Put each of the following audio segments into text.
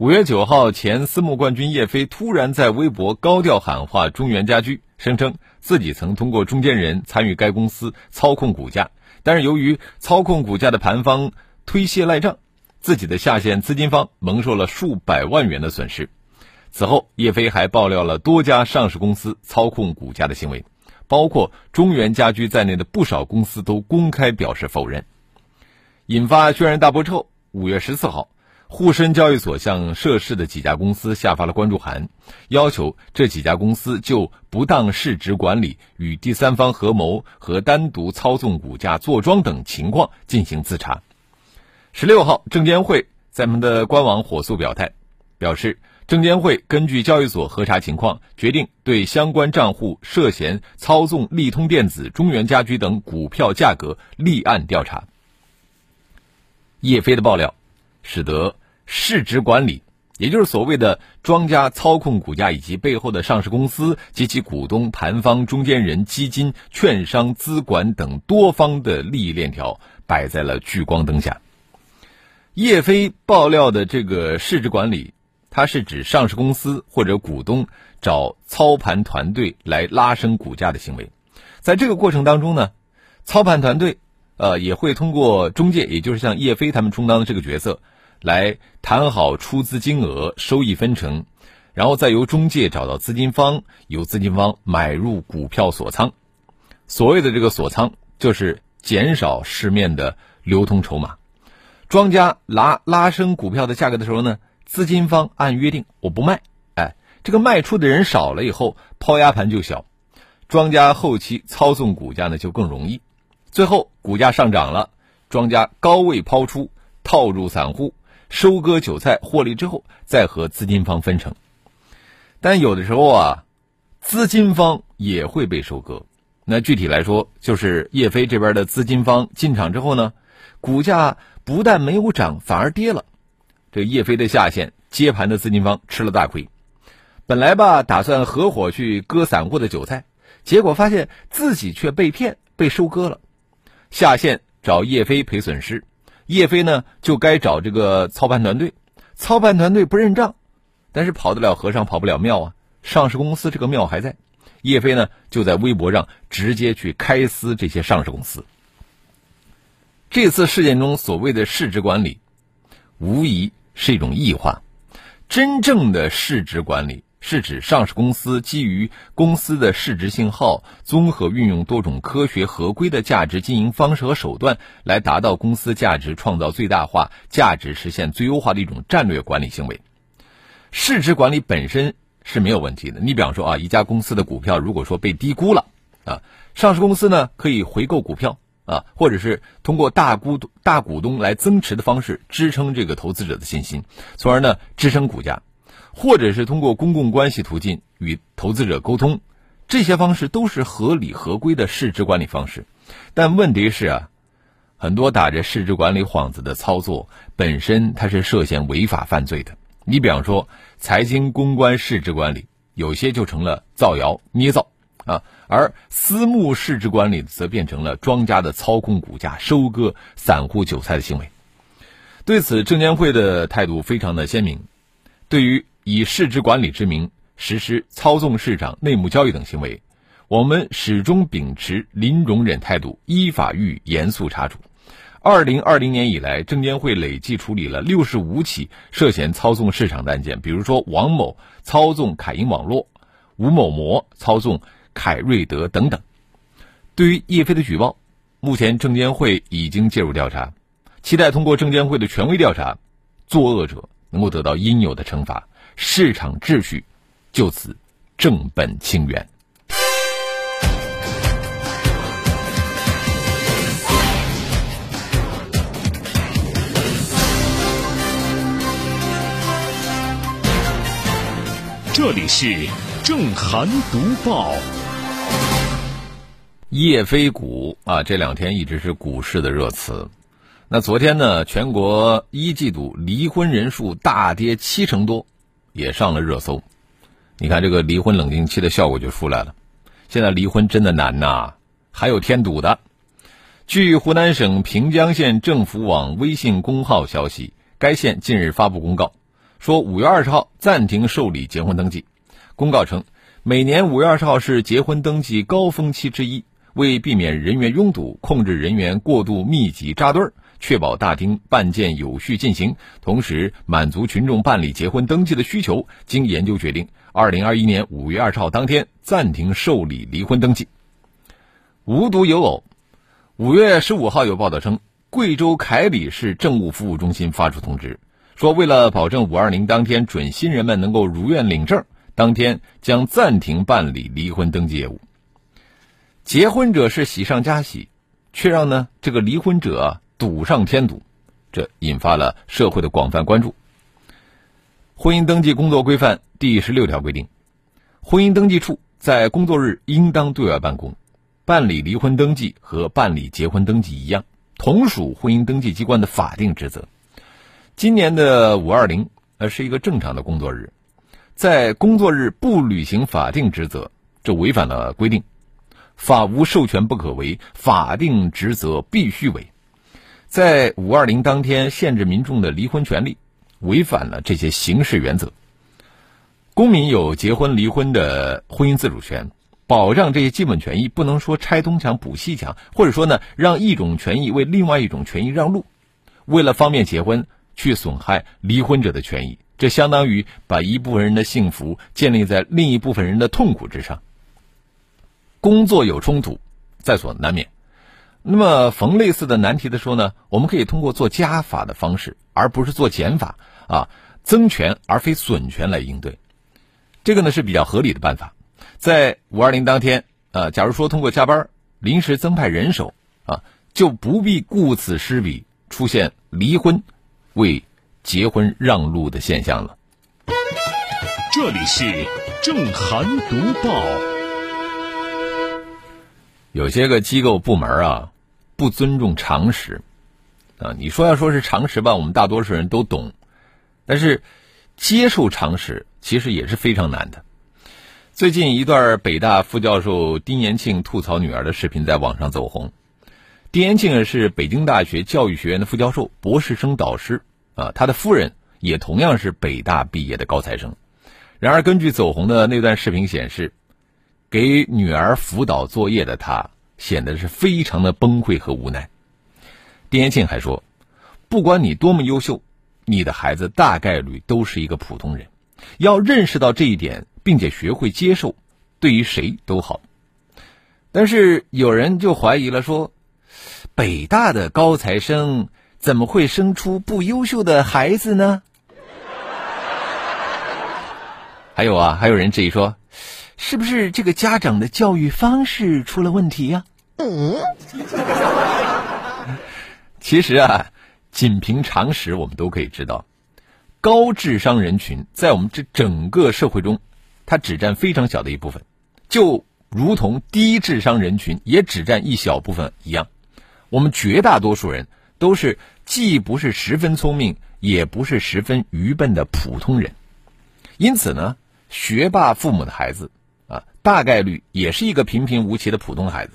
五月九号，前私募冠军叶飞突然在微博高调喊话中原家居，声称自己曾通过中间人参与该公司操控股价，但是由于操控股价的盘方推卸赖账，自己的下线资金方蒙受了数百万元的损失。此后，叶飞还爆料了多家上市公司操控股价的行为，包括中原家居在内的不少公司都公开表示否认，引发轩然大波之后，五月十四号。沪深交易所向涉事的几家公司下发了关注函，要求这几家公司就不当市值管理、与第三方合谋和单独操纵股价坐庄等情况进行自查。十六号，证监会在们的官网火速表态，表示证监会根据交易所核查情况，决定对相关账户涉嫌操纵利通电子、中原家居等股票价格立案调查。叶飞的爆料，使得。市值管理，也就是所谓的庄家操控股价以及背后的上市公司及其股东、盘方、中间人、基金、券商、资管等多方的利益链条摆在了聚光灯下。叶飞爆料的这个市值管理，它是指上市公司或者股东找操盘团队来拉升股价的行为。在这个过程当中呢，操盘团队呃也会通过中介，也就是像叶飞他们充当的这个角色。来谈好出资金额、收益分成，然后再由中介找到资金方，由资金方买入股票锁仓。所谓的这个锁仓，就是减少市面的流通筹码。庄家拉拉升股票的价格的时候呢，资金方按约定我不卖，哎，这个卖出的人少了以后，抛压盘就小，庄家后期操纵股价呢就更容易。最后股价上涨了，庄家高位抛出，套入散户。收割韭菜获利之后，再和资金方分成。但有的时候啊，资金方也会被收割。那具体来说，就是叶飞这边的资金方进场之后呢，股价不但没有涨，反而跌了。这叶飞的下线接盘的资金方吃了大亏。本来吧，打算合伙去割散户的韭菜，结果发现自己却被骗，被收割了。下线找叶飞赔损失。叶飞呢，就该找这个操盘团队，操盘团队不认账，但是跑得了和尚跑不了庙啊！上市公司这个庙还在，叶飞呢就在微博上直接去开撕这些上市公司。这次事件中所谓的市值管理，无疑是一种异化，真正的市值管理。是指上市公司基于公司的市值信号，综合运用多种科学合规的价值经营方式和手段，来达到公司价值创造最大化、价值实现最优化的一种战略管理行为。市值管理本身是没有问题的。你比方说啊，一家公司的股票如果说被低估了啊，上市公司呢可以回购股票啊，或者是通过大股大股东来增持的方式支撑这个投资者的信心，从而呢支撑股价。或者是通过公共关系途径与投资者沟通，这些方式都是合理合规的市值管理方式。但问题是啊，很多打着市值管理幌子的操作本身它是涉嫌违法犯罪的。你比方说财经公关市值管理，有些就成了造谣捏造啊，而私募市值管理则变成了庄家的操控股价、收割散户韭菜的行为。对此，证监会的态度非常的鲜明，对于。以市值管理之名实施操纵市场、内幕交易等行为，我们始终秉持零容忍态度，依法予以严肃查处。二零二零年以来，证监会累计处理了六十五起涉嫌操纵市场的案件，比如说王某操纵凯英网络、吴某模操纵凯瑞德等等。对于叶飞的举报，目前证监会已经介入调查，期待通过证监会的权威调查，作恶者能够得到应有的惩罚。市场秩序就此正本清源。这里是正涵读报。叶飞股啊，这两天一直是股市的热词。那昨天呢，全国一季度离婚人数大跌七成多，也上了热搜。你看这个离婚冷静期的效果就出来了。现在离婚真的难呐，还有添堵的。据湖南省平江县政府网微信公号消息，该县近日发布公告，说五月二十号暂停受理结婚登记。公告称，每年五月二十号是结婚登记高峰期之一，为避免人员拥堵，控制人员过度密集扎堆儿。确保大厅办件有序进行，同时满足群众办理结婚登记的需求。经研究决定，二零二一年五月二十号当天暂停受理离婚登记。无独有偶，五月十五号有报道称，贵州凯里市政务服务中心发出通知，说为了保证五二零当天准新人们能够如愿领证，当天将暂停办理离婚登记业务。结婚者是喜上加喜，却让呢这个离婚者。堵上添堵，这引发了社会的广泛关注。婚姻登记工作规范第十六条规定，婚姻登记处在工作日应当对外办公，办理离婚登记和办理结婚登记一样，同属婚姻登记机关的法定职责。今年的五二零呃是一个正常的工作日，在工作日不履行法定职责，这违反了规定，法无授权不可为，法定职责必须为。在五二零当天限制民众的离婚权利，违反了这些形式原则。公民有结婚离婚的婚姻自主权，保障这些基本权益，不能说拆东墙补西墙，或者说呢让一种权益为另外一种权益让路，为了方便结婚去损害离婚者的权益，这相当于把一部分人的幸福建立在另一部分人的痛苦之上。工作有冲突，在所难免。那么逢类似的难题的时候呢，我们可以通过做加法的方式，而不是做减法啊，增权而非损权来应对，这个呢是比较合理的办法。在五二零当天啊，假如说通过加班临时增派人手啊，就不必顾此失彼，出现离婚为结婚让路的现象了。这里是正涵读报。有些个机构部门啊，不尊重常识，啊，你说要说是常识吧，我们大多数人都懂，但是接受常识其实也是非常难的。最近一段北大副教授丁延庆吐槽女儿的视频在网上走红。丁延庆是北京大学教育学院的副教授、博士生导师，啊，他的夫人也同样是北大毕业的高材生。然而，根据走红的那段视频显示。给女儿辅导作业的他显得是非常的崩溃和无奈。丁延庆还说：“不管你多么优秀，你的孩子大概率都是一个普通人。要认识到这一点，并且学会接受，对于谁都好。”但是有人就怀疑了，说：“北大的高材生怎么会生出不优秀的孩子呢？” 还有啊，还有人质疑说。是不是这个家长的教育方式出了问题呀？嗯，其实啊，仅凭常识，我们都可以知道，高智商人群在我们这整个社会中，它只占非常小的一部分，就如同低智商人群也只占一小部分一样。我们绝大多数人都是既不是十分聪明，也不是十分愚笨的普通人。因此呢，学霸父母的孩子。大概率也是一个平平无奇的普通孩子，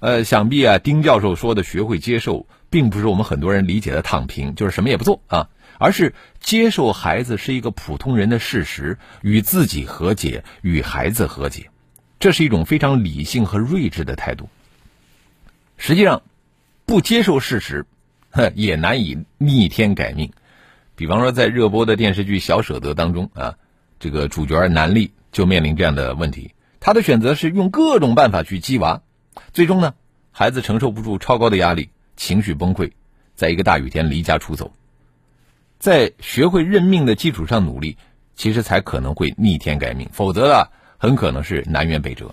呃，想必啊，丁教授说的学会接受，并不是我们很多人理解的躺平，就是什么也不做啊，而是接受孩子是一个普通人的事实，与自己和解，与孩子和解，这是一种非常理性和睿智的态度。实际上，不接受事实，也难以逆天改命。比方说，在热播的电视剧《小舍得》当中啊，这个主角南丽。就面临这样的问题，他的选择是用各种办法去激娃，最终呢，孩子承受不住超高的压力，情绪崩溃，在一个大雨天离家出走。在学会认命的基础上努力，其实才可能会逆天改命，否则啊，很可能是南辕北辙。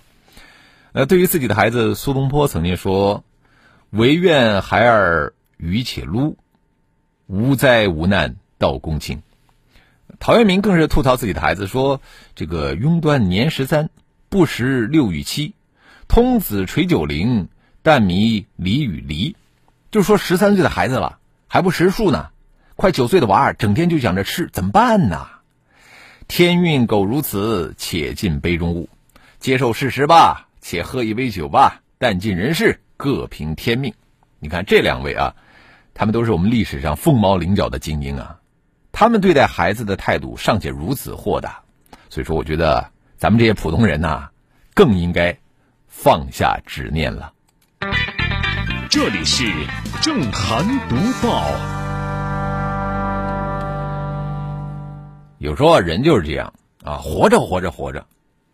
呃，对于自己的孩子，苏东坡曾经说：“唯愿孩儿愚且撸，无灾无难到公卿。”陶渊明更是吐槽自己的孩子说：“这个庸端年十三，不识六与七，通子垂九龄，但迷礼与离。”就说十三岁的孩子了，还不识数呢，快九岁的娃儿整天就想着吃，怎么办呢？天运苟如此，且尽杯中物，接受事实吧，且喝一杯酒吧，但尽人事，各凭天命。你看这两位啊，他们都是我们历史上凤毛麟角的精英啊。他们对待孩子的态度尚且如此豁达，所以说，我觉得咱们这些普通人呐，更应该放下执念了。这里是正涵读报。有时候人就是这样啊，活着活着活着，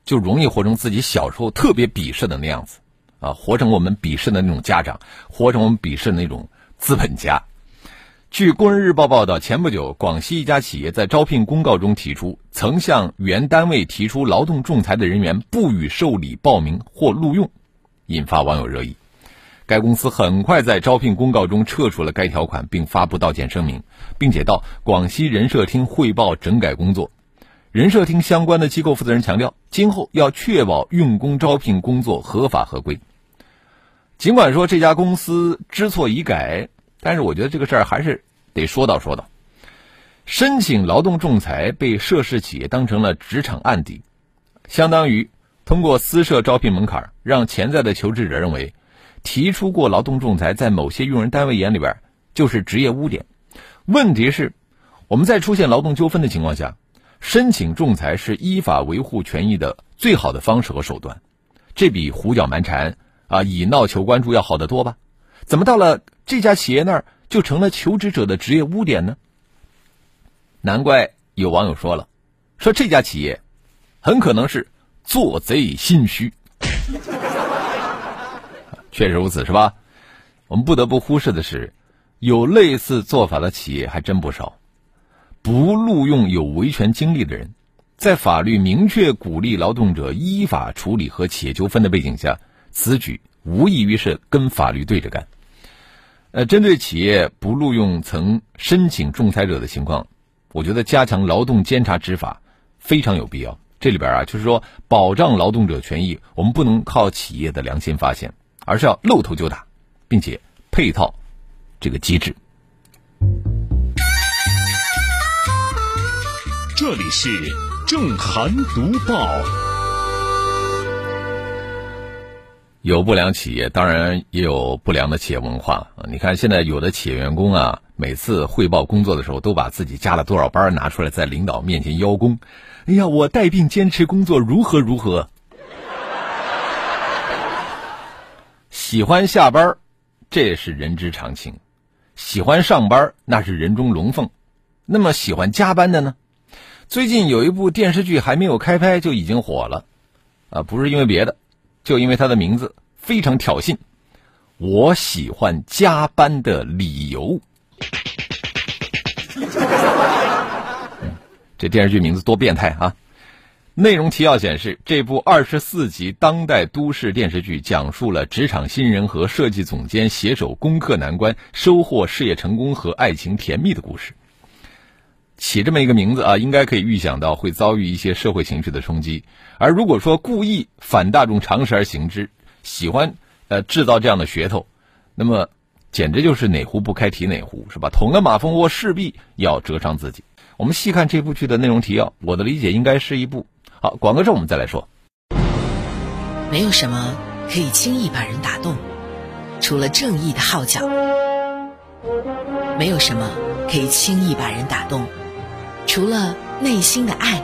就容易活成自己小时候特别鄙视的那样子啊，活成我们鄙视的那种家长，活成我们鄙视的那种资本家。据《工人日报》报道，前不久，广西一家企业在招聘公告中提出，曾向原单位提出劳动仲裁的人员不予受理报名或录用，引发网友热议。该公司很快在招聘公告中撤除了该条款，并发布道歉声明，并且到广西人社厅汇报整改工作。人社厅相关的机构负责人强调，今后要确保用工招聘工作合法合规。尽管说这家公司知错已改。但是我觉得这个事儿还是得说道说道。申请劳动仲裁被涉事企业当成了职场案底，相当于通过私设招聘门槛，让潜在的求职者认为提出过劳动仲裁，在某些用人单位眼里边就是职业污点。问题是，我们在出现劳动纠纷的情况下，申请仲裁是依法维护权益的最好的方式和手段，这比胡搅蛮缠啊以闹求关注要好得多吧？怎么到了？这家企业那儿就成了求职者的职业污点呢？难怪有网友说了，说这家企业很可能是做贼心虚。确实如此，是吧？我们不得不忽视的是，有类似做法的企业还真不少。不录用有维权经历的人，在法律明确鼓励劳动者依法处理和企业纠纷的背景下，此举无异于是跟法律对着干。呃，针对企业不录用曾申请仲裁者的情况，我觉得加强劳动监察执法非常有必要。这里边啊，就是说保障劳动者权益，我们不能靠企业的良心发现，而是要露头就打，并且配套这个机制。这里是正涵读报。有不良企业，当然也有不良的企业文化！你看，现在有的企业员工啊，每次汇报工作的时候，都把自己加了多少班拿出来，在领导面前邀功。哎呀，我带病坚持工作，如何如何？喜欢下班，这也是人之常情；喜欢上班，那是人中龙凤。那么，喜欢加班的呢？最近有一部电视剧还没有开拍就已经火了，啊，不是因为别的。就因为他的名字非常挑衅，我喜欢加班的理由。这电视剧名字多变态啊！内容提要显示，这部二十四集当代都市电视剧讲述了职场新人和设计总监携手攻克难关，收获事业成功和爱情甜蜜的故事。起这么一个名字啊，应该可以预想到会遭遇一些社会情绪的冲击。而如果说故意反大众常识而行之，喜欢呃制造这样的噱头，那么简直就是哪壶不开提哪壶，是吧？捅了马蜂窝，势必要折伤自己。我们细看这部剧的内容提要，我的理解应该是一部好广告之后我们再来说。没有什么可以轻易把人打动，除了正义的号角；没有什么可以轻易把人打动。除了内心的爱，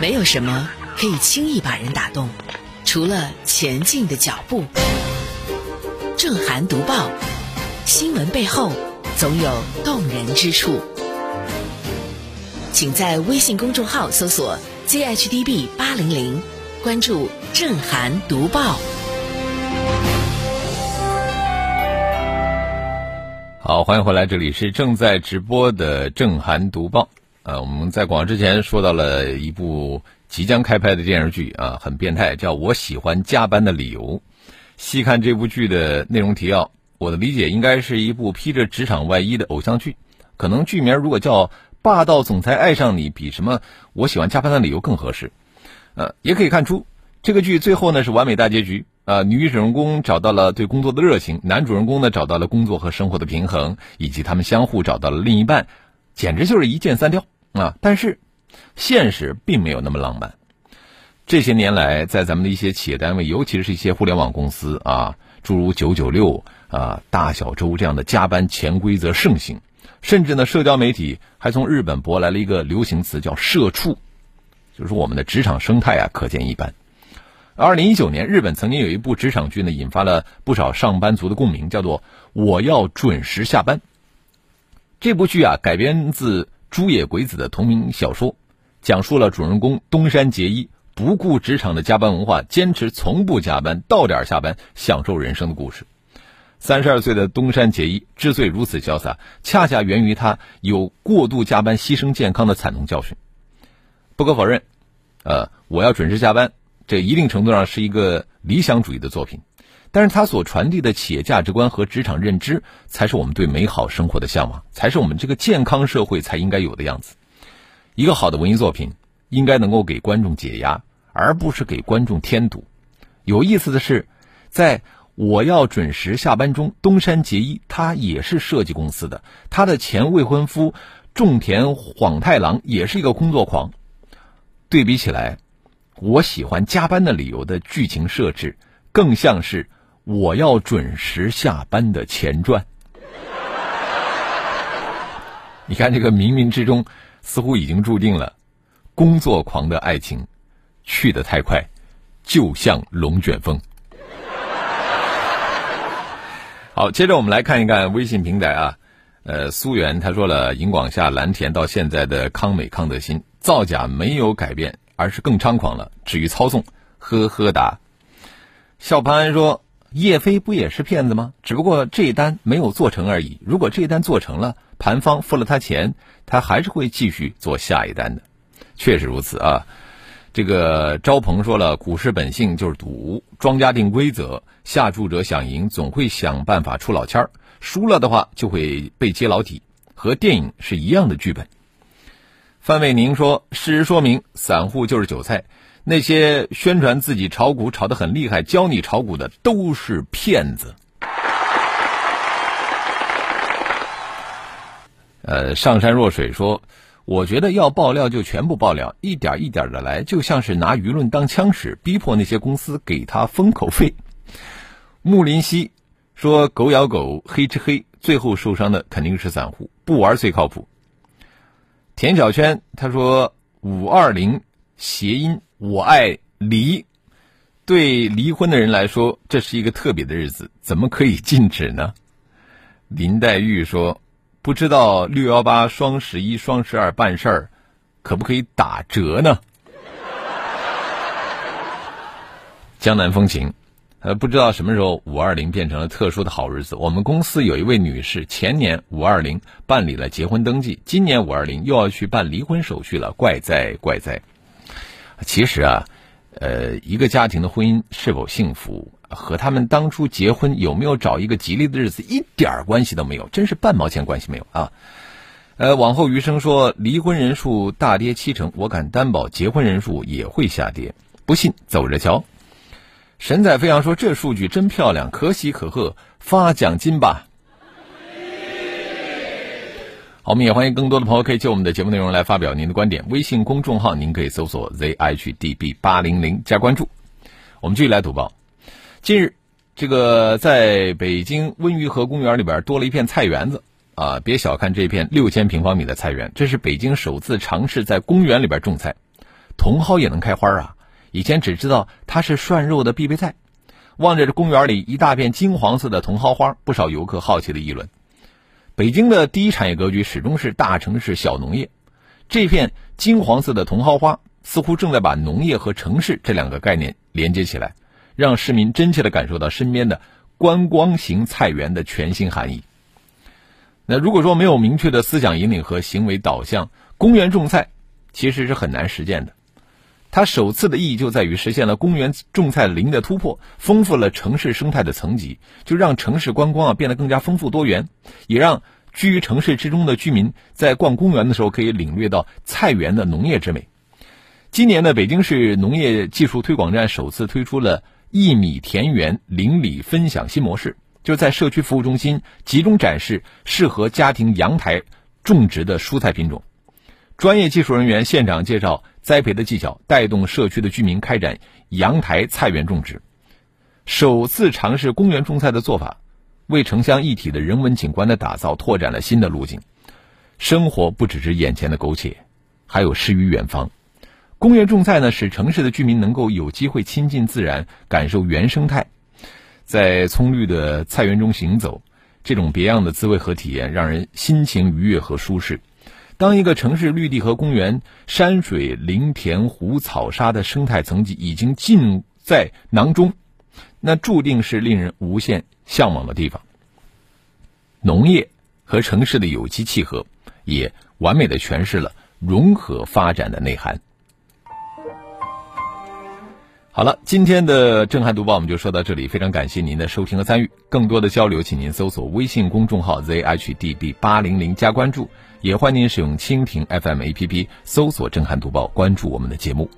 没有什么可以轻易把人打动；除了前进的脚步，正涵读报，新闻背后总有动人之处。请在微信公众号搜索 “zhdb 八零零”，关注正涵读报。好，欢迎回来，这里是正在直播的正涵读报。呃，我们在广告之前说到了一部即将开拍的电视剧啊，很变态，叫我喜欢加班的理由。细看这部剧的内容提要，我的理解应该是一部披着职场外衣的偶像剧，可能剧名如果叫《霸道总裁爱上你比什么我喜欢加班的理由更合适。呃，也可以看出这个剧最后呢是完美大结局啊，女主人公找到了对工作的热情，男主人公呢找到了工作和生活的平衡，以及他们相互找到了另一半，简直就是一箭三雕啊！但是现实并没有那么浪漫。这些年来，在咱们的一些企业单位，尤其是一些互联网公司啊，诸如九九六啊、大小周这样的加班潜规则盛行，甚至呢，社交媒体还从日本博来了一个流行词，叫“社畜”，就是我们的职场生态啊，可见一斑。二零一九年，日本曾经有一部职场剧呢，引发了不少上班族的共鸣，叫做《我要准时下班》。这部剧啊，改编自朱野鬼子的同名小说，讲述了主人公东山结衣。不顾职场的加班文化，坚持从不加班，到点下班，享受人生的故事。三十二岁的东山结衣之所以如此潇洒，恰恰源于他有过度加班牺牲健康的惨痛教训。不可否认，呃，我要准时下班，这一定程度上是一个理想主义的作品。但是他所传递的企业价值观和职场认知，才是我们对美好生活的向往，才是我们这个健康社会才应该有的样子。一个好的文艺作品，应该能够给观众解压。而不是给观众添堵。有意思的是，在我要准时下班中，东山结衣他也是设计公司的，他的前未婚夫种田晃太郎也是一个工作狂。对比起来，我喜欢加班的理由的剧情设置，更像是我要准时下班的前传。你看，这个冥冥之中，似乎已经注定了工作狂的爱情。去得太快，就像龙卷风。好，接着我们来看一看微信平台啊，呃，苏源他说了，银广夏蓝田到现在的康美康德新造假没有改变，而是更猖狂了。至于操纵，呵呵哒。笑潘说，叶飞不也是骗子吗？只不过这一单没有做成而已。如果这一单做成了，盘方付了他钱，他还是会继续做下一单的。确实如此啊。这个招鹏说了，股市本性就是赌，庄家定规则，下注者想赢，总会想办法出老千儿，输了的话就会被揭老底，和电影是一样的剧本。范卫宁说，事实说明，散户就是韭菜，那些宣传自己炒股炒得很厉害，教你炒股的都是骗子。呃，上山若水说。我觉得要爆料就全部爆料，一点一点的来，就像是拿舆论当枪使，逼迫那些公司给他封口费。木林溪说：“狗咬狗，黑吃黑，最后受伤的肯定是散户，不玩最靠谱。”田小圈他说：“五二零谐音我爱离，对离婚的人来说，这是一个特别的日子，怎么可以禁止呢？”林黛玉说。不知道六幺八、双十一、双十二办事儿，可不可以打折呢？江南风情，呃，不知道什么时候五二零变成了特殊的好日子。我们公司有一位女士，前年五二零办理了结婚登记，今年五二零又要去办离婚手续了，怪哉怪哉。其实啊，呃，一个家庭的婚姻是否幸福？和他们当初结婚有没有找一个吉利的日子一点关系都没有，真是半毛钱关系没有啊！呃，往后余生说离婚人数大跌七成，我敢担保结婚人数也会下跌，不信走着瞧。神采飞扬说这数据真漂亮，可喜可贺，发奖金吧！好，我们也欢迎更多的朋友可以就我们的节目内容来发表您的观点。微信公众号您可以搜索 zhdb 八零零加关注。我们继续来读报。近日，这个在北京温榆河公园里边多了一片菜园子啊！别小看这片六千平方米的菜园，这是北京首次尝试在公园里边种菜。茼蒿也能开花啊！以前只知道它是涮肉的必备菜。望着这公园里一大片金黄色的茼蒿花，不少游客好奇的议论：北京的第一产业格局始终是大城市小农业。这片金黄色的茼蒿花似乎正在把农业和城市这两个概念连接起来。让市民真切的感受到身边的观光型菜园的全新含义。那如果说没有明确的思想引领和行为导向，公园种菜其实是很难实践的。它首次的意义就在于实现了公园种菜零的突破，丰富了城市生态的层级，就让城市观光啊变得更加丰富多元，也让居于城市之中的居民在逛公园的时候，可以领略到菜园的农业之美。今年呢，北京市农业技术推广站首次推出了一米田园邻里分享新模式，就在社区服务中心集中展示适合家庭阳台种植的蔬菜品种。专业技术人员现场介绍栽培的技巧，带动社区的居民开展阳台菜园种植。首次尝试公园种菜的做法，为城乡一体的人文景观的打造拓展了新的路径。生活不只是眼前的苟且，还有诗与远方。公园种菜呢，使城市的居民能够有机会亲近自然，感受原生态，在葱绿的菜园中行走，这种别样的滋味和体验，让人心情愉悦和舒适。当一个城市绿地和公园、山水、林田、湖、草沙的生态层级已经尽在囊中，那注定是令人无限向往的地方。农业和城市的有机契合，也完美的诠释了融合发展的内涵。好了，今天的震撼读报我们就说到这里，非常感谢您的收听和参与。更多的交流，请您搜索微信公众号 zhdb 八零零加关注，也欢迎您使用蜻蜓 FM APP 搜索震撼读报，关注我们的节目。